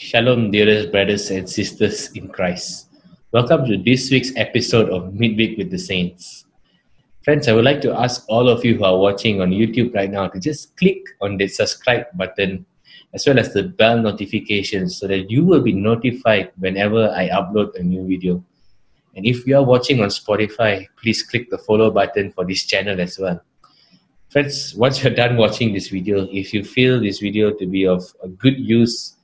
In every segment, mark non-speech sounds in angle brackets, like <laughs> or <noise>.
Shalom, dearest brothers and sisters in Christ. Welcome to this week's episode of Midweek with the Saints. Friends, I would like to ask all of you who are watching on YouTube right now to just click on the subscribe button as well as the bell notification so that you will be notified whenever I upload a new video. And if you are watching on Spotify, please click the follow button for this channel as well. Friends, once you're done watching this video, if you feel this video to be of a good use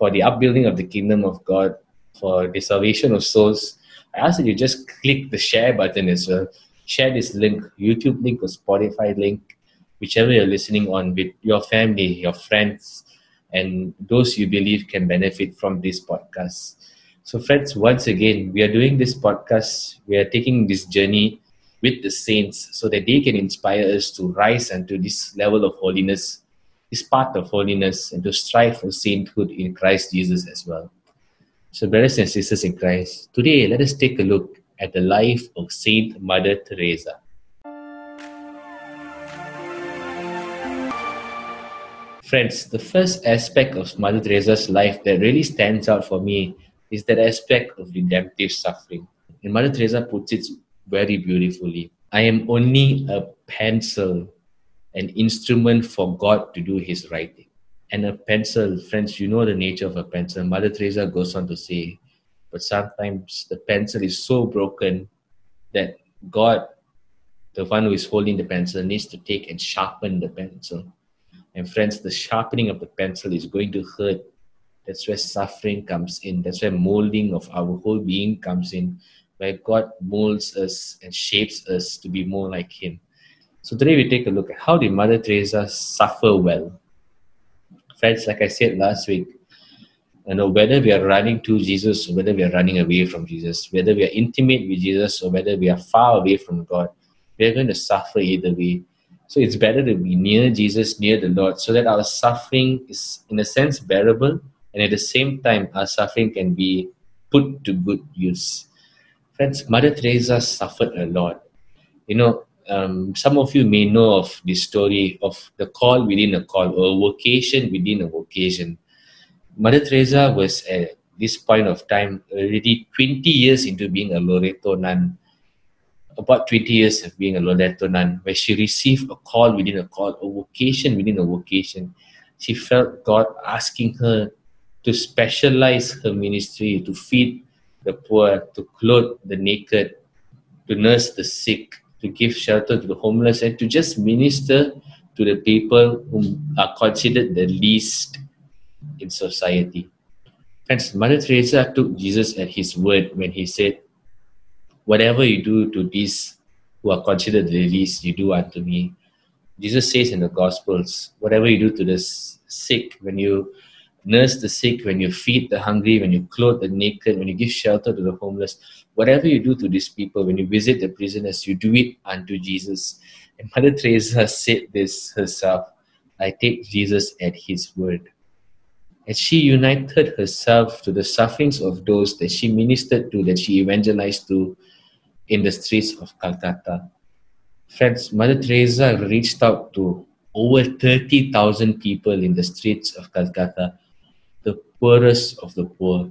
for the upbuilding of the kingdom of God, for the salvation of souls, I ask that you just click the share button as well. Share this link, YouTube link or Spotify link, whichever you're listening on with your family, your friends, and those you believe can benefit from this podcast. So, friends, once again, we are doing this podcast. We are taking this journey with the saints so that they can inspire us to rise unto this level of holiness is part of holiness and to strive for sainthood in Christ Jesus as well. So, brothers and sisters in Christ, today let us take a look at the life of Saint Mother Teresa. Friends, the first aspect of Mother Teresa's life that really stands out for me is that aspect of redemptive suffering. And Mother Teresa puts it very beautifully. I am only a pencil an instrument for God to do his writing. And a pencil, friends, you know the nature of a pencil. Mother Teresa goes on to say, but sometimes the pencil is so broken that God, the one who is holding the pencil, needs to take and sharpen the pencil. And friends, the sharpening of the pencil is going to hurt. That's where suffering comes in. That's where molding of our whole being comes in, where God molds us and shapes us to be more like Him. So today we take a look at how did Mother Teresa suffer well. Friends, like I said last week, you know, whether we are running to Jesus or whether we are running away from Jesus, whether we are intimate with Jesus or whether we are far away from God, we are going to suffer either way. So it's better to be near Jesus, near the Lord, so that our suffering is, in a sense, bearable, and at the same time, our suffering can be put to good use. Friends, Mother Teresa suffered a lot. You know, um, some of you may know of the story of the call within a call or a vocation within a vocation. Mother Teresa was at this point of time already 20 years into being a Loreto nun, about 20 years of being a Loreto nun, where she received a call within a call, a vocation within a vocation. She felt God asking her to specialize her ministry, to feed the poor, to clothe the naked, to nurse the sick, to give shelter to the homeless, and to just minister to the people who are considered the least in society. Friends, Mother Teresa took Jesus at his word when he said, Whatever you do to these who are considered the least, you do unto me. Jesus says in the Gospels, whatever you do to the sick, when you nurse the sick, when you feed the hungry, when you clothe the naked, when you give shelter to the homeless, whatever you do to these people, when you visit the prisoners, you do it unto Jesus. And Mother Teresa said this herself I take Jesus at his word. And she united herself to the sufferings of those that she ministered to, that she evangelized to in the streets of Calcutta. Friends, Mother Teresa reached out to over 30,000 people in the streets of Calcutta the poorest of the poor.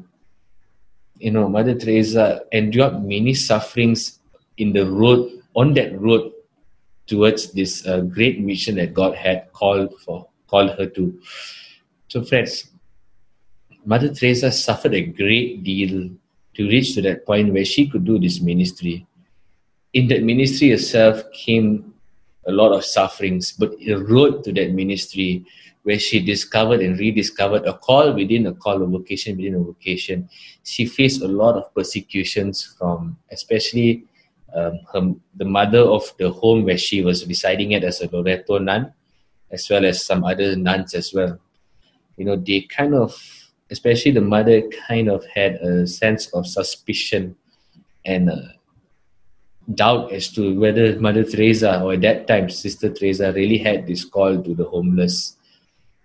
You know, Mother Teresa endured many sufferings in the road, on that road towards this uh, great mission that God had called for, called her to. So, friends, Mother Teresa suffered a great deal to reach to that point where she could do this ministry. In that ministry itself came a lot of sufferings, but the road to that ministry where she discovered and rediscovered a call within a call, a vocation within a vocation. She faced a lot of persecutions from, especially um, her, the mother of the home where she was residing at as a Loreto nun, as well as some other nuns as well. You know, they kind of, especially the mother, kind of had a sense of suspicion and uh, doubt as to whether Mother Teresa or at that time Sister Teresa really had this call to the homeless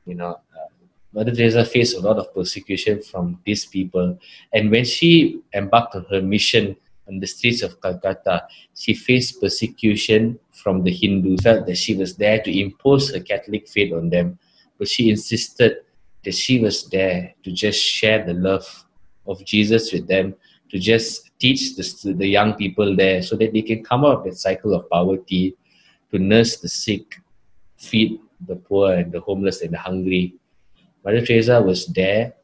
you know, uh, Mother Teresa faced a lot of persecution from these people. And when she embarked on her mission on the streets of Calcutta, she faced persecution from the Hindus, felt that she was there to impose her Catholic faith on them. But she insisted that she was there to just share the love of Jesus with them, to just teach the, the young people there so that they can come out of that cycle of poverty, to nurse the sick, feed the poor and the homeless and the hungry. Mother Teresa was there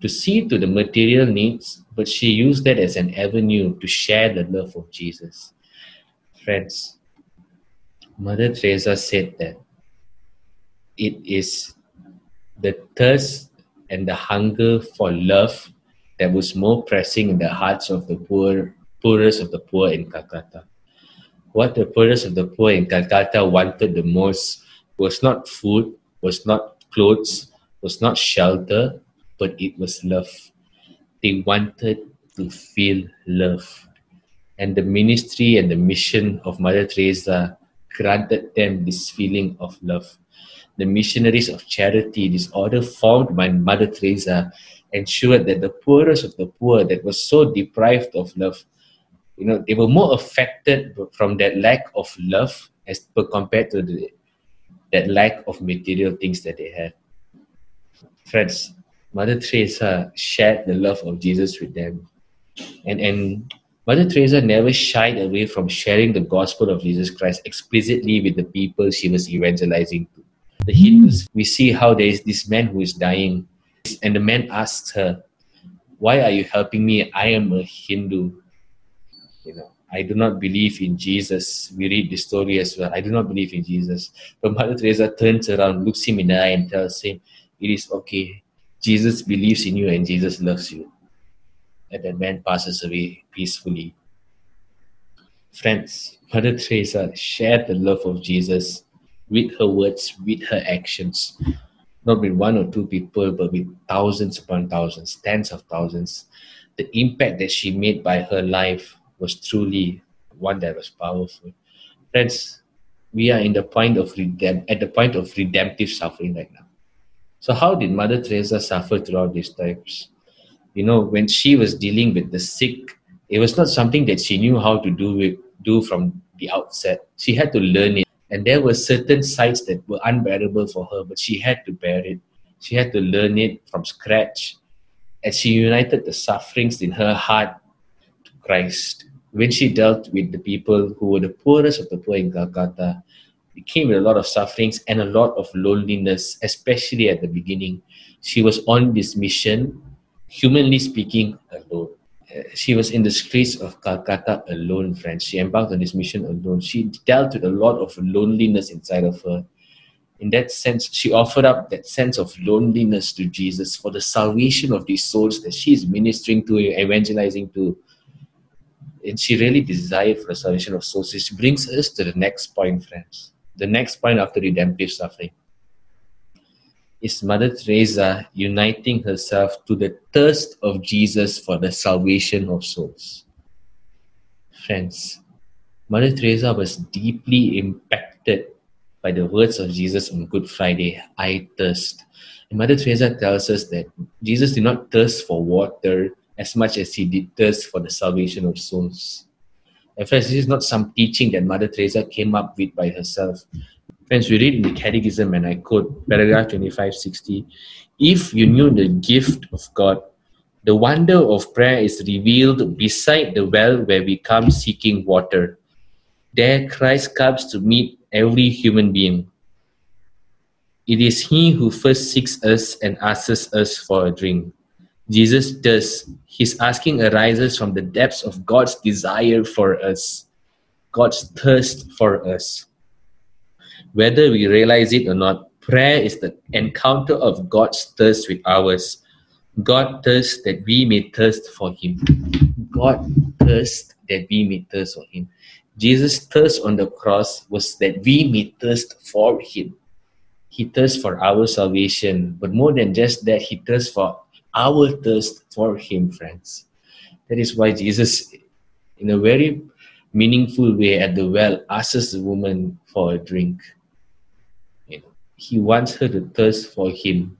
to see to the material needs, but she used that as an avenue to share the love of Jesus. Friends, Mother Teresa said that it is the thirst and the hunger for love that was more pressing in the hearts of the poor, poorest of the poor in Calcutta. What the poorest of the poor in Calcutta wanted the most was not food, was not clothes, was not shelter, but it was love. They wanted to feel love. And the ministry and the mission of Mother Teresa granted them this feeling of love. The missionaries of charity, this order formed by Mother Teresa, ensured that the poorest of the poor that was so deprived of love, you know, they were more affected from that lack of love as compared to the, that lack of material things that they had. Friends, Mother Teresa shared the love of Jesus with them. And, and Mother Teresa never shied away from sharing the gospel of Jesus Christ explicitly with the people she was evangelizing to. The Hindus, we see how there is this man who is dying, and the man asks her, Why are you helping me? I am a Hindu. You know, I do not believe in Jesus. We read the story as well. I do not believe in Jesus. But Mother Teresa turns around, looks him in the eye, and tells him, It is okay. Jesus believes in you and Jesus loves you. And the man passes away peacefully. Friends, Mother Teresa shared the love of Jesus with her words, with her actions. Not with one or two people, but with thousands upon thousands, tens of thousands. The impact that she made by her life was truly one that was powerful. Friends, we are in the point of redemp- at the point of redemptive suffering right now. So, how did Mother Teresa suffer throughout these times? You know, when she was dealing with the sick, it was not something that she knew how to do it, do from the outset. She had to learn it, and there were certain sights that were unbearable for her, but she had to bear it. She had to learn it from scratch, And she united the sufferings in her heart to Christ. When she dealt with the people who were the poorest of the poor in Calcutta, it came with a lot of sufferings and a lot of loneliness, especially at the beginning. She was on this mission, humanly speaking, alone. Uh, she was in the streets of Calcutta alone, friends. She embarked on this mission alone. She dealt with a lot of loneliness inside of her. In that sense, she offered up that sense of loneliness to Jesus for the salvation of these souls that she is ministering to, evangelizing to. And she really desired for the salvation of souls. Which brings us to the next point, friends the next point after redemptive suffering is Mother Teresa uniting herself to the thirst of Jesus for the salvation of souls. Friends, Mother Teresa was deeply impacted by the words of Jesus on Good Friday I thirst. And Mother Teresa tells us that Jesus did not thirst for water as much as he did thirst for the salvation of souls. And friends, this is not some teaching that Mother Teresa came up with by herself. Friends, we read in the Catechism, and I quote paragraph 2560 If you knew the gift of God, the wonder of prayer is revealed beside the well where we come seeking water. There, Christ comes to meet every human being. It is He who first seeks us and asks us for a drink. Jesus does. His asking arises from the depths of God's desire for us, God's thirst for us. Whether we realize it or not, prayer is the encounter of God's thirst with ours. God thirsts that we may thirst for Him. God thirsts that we may thirst for Him. Jesus' thirst on the cross was that we may thirst for Him. He thirsts for our salvation, but more than just that, He thirsts for our thirst for Him, friends. That is why Jesus, in a very meaningful way at the well, asks the woman for a drink. You know, he wants her to thirst for Him,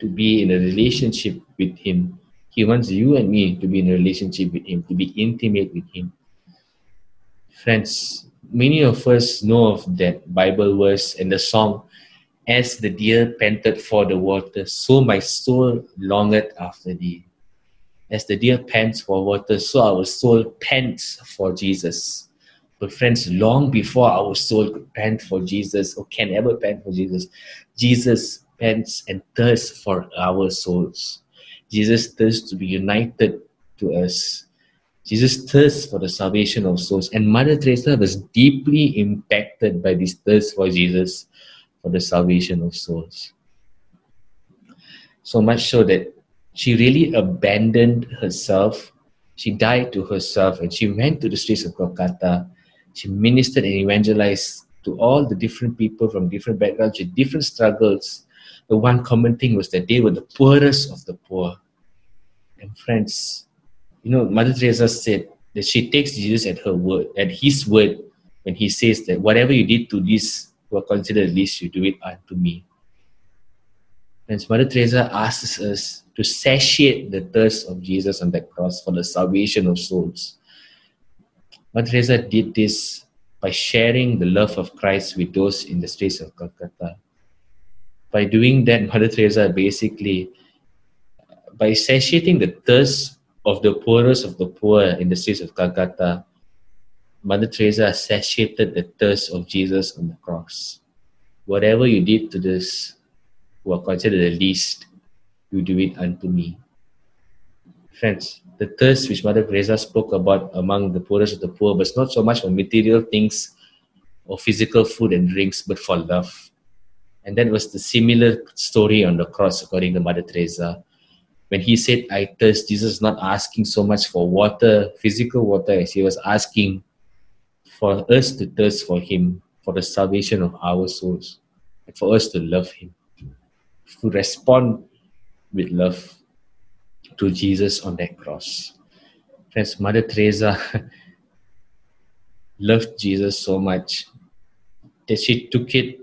to be in a relationship with Him. He wants you and me to be in a relationship with Him, to be intimate with Him. Friends, many of us know of that Bible verse and the song As the deer panted for the water, so my soul longeth after thee. As the deer pants for water, so our soul pants for Jesus. But friends, long before our soul could pant for Jesus or can ever pant for Jesus, Jesus pants and thirsts for our souls. Jesus thirsts to be united to us. Jesus thirsts for the salvation of souls. And Mother Teresa was deeply impacted by this thirst for Jesus for the salvation of souls. So much so that she really abandoned herself. She died to herself and she went to the streets of Kolkata she ministered and evangelized to all the different people from different backgrounds with different struggles. The one common thing was that they were the poorest of the poor. And friends, you know, Mother Teresa said that she takes Jesus at her word, at his word, when he says that whatever you did to this are considered least, you do it unto me. And Mother Teresa asks us to satiate the thirst of Jesus on the cross for the salvation of souls. Mother Teresa did this by sharing the love of Christ with those in the streets of Calcutta. By doing that, Mother Teresa basically, by satiating the thirst of the poorest of the poor in the streets of Calcutta, Mother Teresa satiated the thirst of Jesus on the cross. Whatever you did to this who are considered the least, you do it unto me. Friends, the thirst which Mother Teresa spoke about among the poorest of the poor was not so much for material things or physical food and drinks, but for love. And that was the similar story on the cross, according to Mother Teresa. When he said, I thirst, Jesus is not asking so much for water, physical water, as he was asking for us to thirst for him, for the salvation of our souls, and for us to love him, to respond with love to Jesus on that cross. Friends, Mother Teresa <laughs> loved Jesus so much that she took it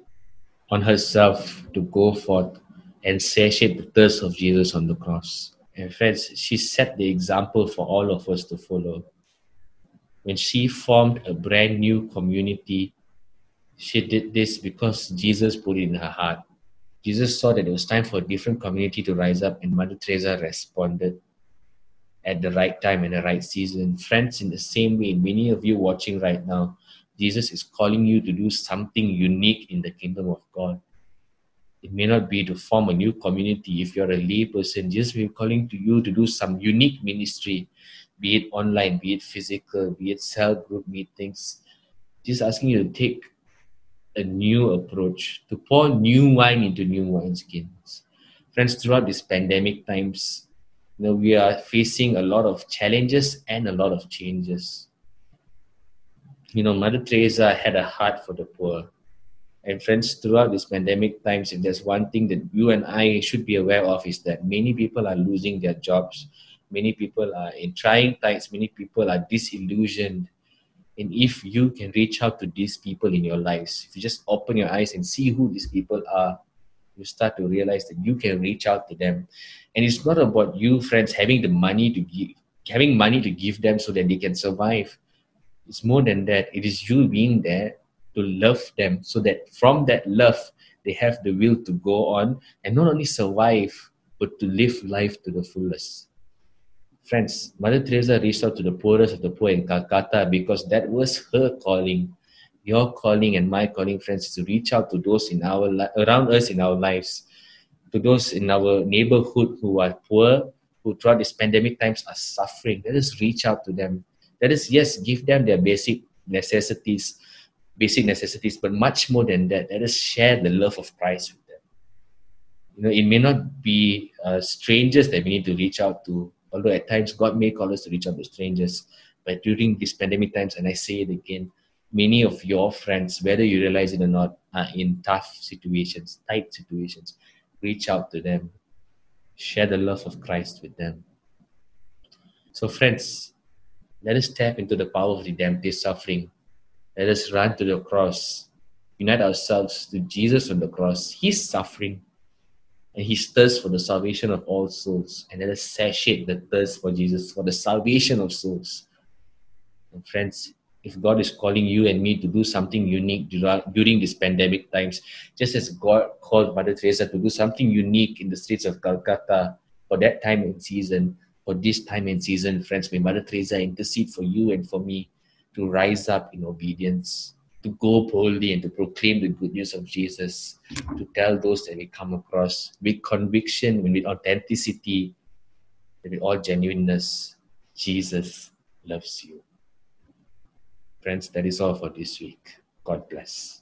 on herself to go forth and satiate the thirst of Jesus on the cross. And friends, she set the example for all of us to follow. When she formed a brand new community, she did this because Jesus put it in her heart. Jesus saw that it was time for a different community to rise up, and Mother Teresa responded at the right time and the right season. Friends, in the same way, many of you watching right now, Jesus is calling you to do something unique in the kingdom of God. It may not be to form a new community. If you're a lay person, Jesus will be calling to you to do some unique ministry, be it online, be it physical, be it cell group meetings. just asking you to take a new approach, to pour new wine into new wineskins. Friends, throughout these pandemic times, you know, we are facing a lot of challenges and a lot of changes. You know, Mother Teresa had a heart for the poor. And friends, throughout these pandemic times, if there's one thing that you and I should be aware of is that many people are losing their jobs. Many people are in trying times. Many people are disillusioned and if you can reach out to these people in your lives, if you just open your eyes and see who these people are, you start to realize that you can reach out to them. And it's not about you, friends, having the money to give, having money to give them so that they can survive. It's more than that. It is you being there to love them so that from that love, they have the will to go on and not only survive, but to live life to the fullest. Friends, Mother Teresa reached out to the poorest of the poor in Calcutta because that was her calling. Your calling and my calling, friends, is to reach out to those in our li- around us in our lives, to those in our neighborhood who are poor, who throughout this pandemic times are suffering. Let us reach out to them. Let us, yes, give them their basic necessities, basic necessities, but much more than that. Let us share the love of Christ with them. You know, it may not be uh, strangers that we need to reach out to, although at times God may call us to reach out to strangers. But during these pandemic times, and I say it again, many of your friends, whether you realize it or not, are in tough situations, tight situations. Reach out to them. Share the love of Christ with them. So, friends, let us tap into the power of redemptive suffering. Let us run to the cross, unite ourselves to Jesus on the cross. His suffering and his thirst for the salvation of all souls. And let us satiate the thirst for Jesus, for the salvation of souls. And friends, if God is calling you and me to do something unique during these pandemic times, just as God called Mother Teresa to do something unique in the streets of Calcutta for that time and season, for this time and season, friends, may Mother Teresa intercede for you and for me to rise up in obedience, to go boldly and to proclaim the good news of Jesus, to tell those that we come across with conviction and with authenticity, and with all genuineness, Jesus loves you. Friends, that is all for this week. God bless.